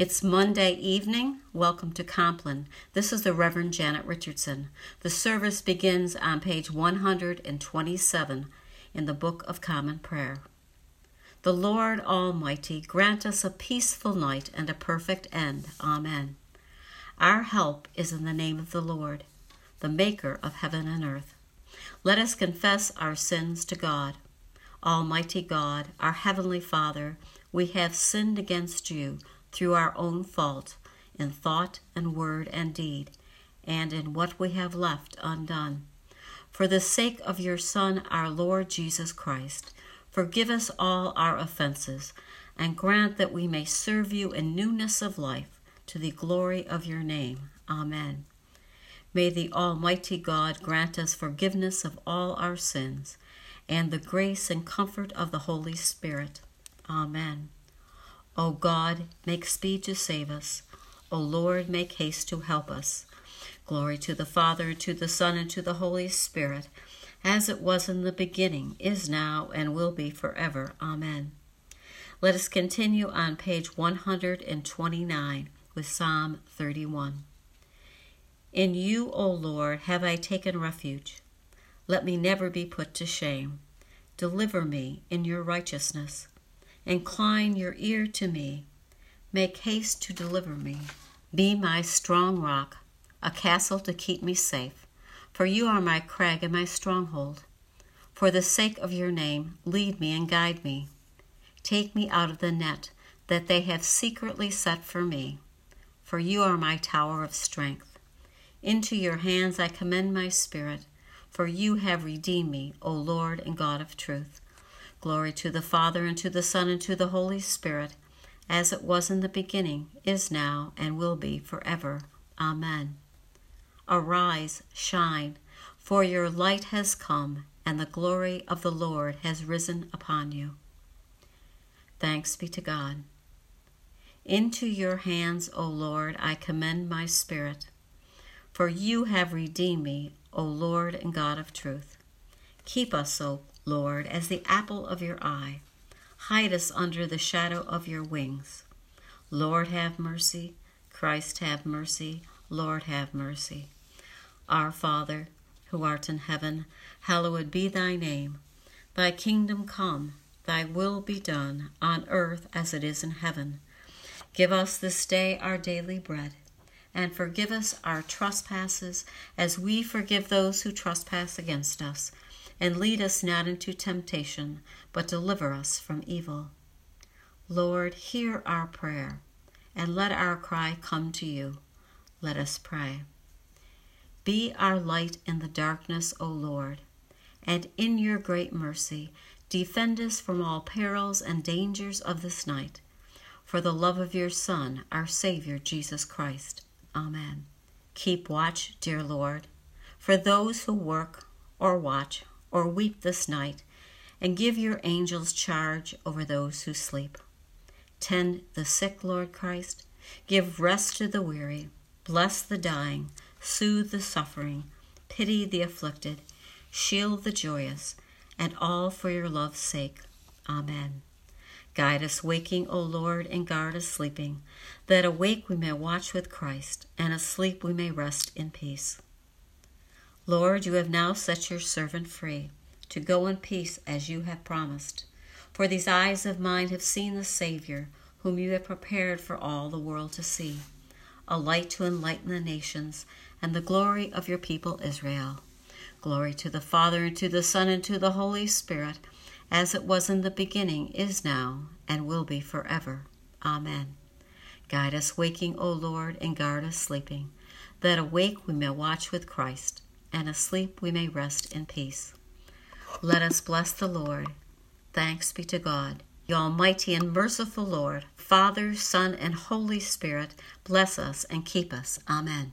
It's Monday evening. Welcome to Compline. This is the Reverend Janet Richardson. The service begins on page 127 in the Book of Common Prayer. The Lord Almighty grant us a peaceful night and a perfect end. Amen. Our help is in the name of the Lord, the Maker of heaven and earth. Let us confess our sins to God. Almighty God, our Heavenly Father, we have sinned against you through our own fault in thought and word and deed, and in what we have left undone. For the sake of your Son, our Lord Jesus Christ, forgive us all our offenses, and grant that we may serve you in newness of life to the glory of your name. Amen. May the Almighty God grant us forgiveness of all our sins and the grace and comfort of the Holy Spirit. Amen. O God, make speed to save us. O Lord, make haste to help us. Glory to the Father, to the Son, and to the Holy Spirit, as it was in the beginning, is now, and will be forever. Amen. Let us continue on page 129 with Psalm 31. In you, O Lord, have I taken refuge. Let me never be put to shame. Deliver me in your righteousness. Incline your ear to me. Make haste to deliver me. Be my strong rock, a castle to keep me safe, for you are my crag and my stronghold. For the sake of your name, lead me and guide me. Take me out of the net that they have secretly set for me, for you are my tower of strength. Into your hands I commend my spirit, for you have redeemed me, O Lord and God of truth. Glory to the Father, and to the Son, and to the Holy Spirit, as it was in the beginning, is now, and will be forever. Amen. Arise, shine, for your light has come, and the glory of the Lord has risen upon you. Thanks be to God. Into your hands, O Lord, I commend my spirit, for you have redeemed me, O Lord and God of truth. Keep us, O Lord, as the apple of your eye. Hide us under the shadow of your wings. Lord, have mercy. Christ, have mercy. Lord, have mercy. Our Father, who art in heaven, hallowed be thy name. Thy kingdom come, thy will be done, on earth as it is in heaven. Give us this day our daily bread, and forgive us our trespasses as we forgive those who trespass against us and lead us not into temptation, but deliver us from evil. Lord, hear our prayer, and let our cry come to you. Let us pray. Be our light in the darkness, O Lord, and in your great mercy, defend us from all perils and dangers of this night, for the love of your Son, our Savior, Jesus Christ. Amen. Keep watch, dear Lord, for those who work or watch or weep this night, and give your angels charge over those who sleep. Tend the sick, Lord Christ. Give rest to the weary. Bless the dying. Soothe the suffering. Pity the afflicted. Shield the joyous. And all for your love's sake. Amen. Guide us waking, O Lord, and guard us sleeping, that awake we may watch with Christ, and asleep we may rest in peace. Lord, you have now set your servant free to go in peace as you have promised. For these eyes of mine have seen the Savior, whom you have prepared for all the world to see, a light to enlighten the nations, and the glory of your people Israel. Glory to the Father, and to the Son, and to the Holy Spirit, as it was in the beginning, is now, and will be forever. Amen. Guide us waking, O Lord, and guard us sleeping, that awake we may watch with Christ and asleep we may rest in peace. Let us bless the Lord. Thanks be to God. The Almighty and merciful Lord, Father, Son, and Holy Spirit, bless us and keep us. Amen.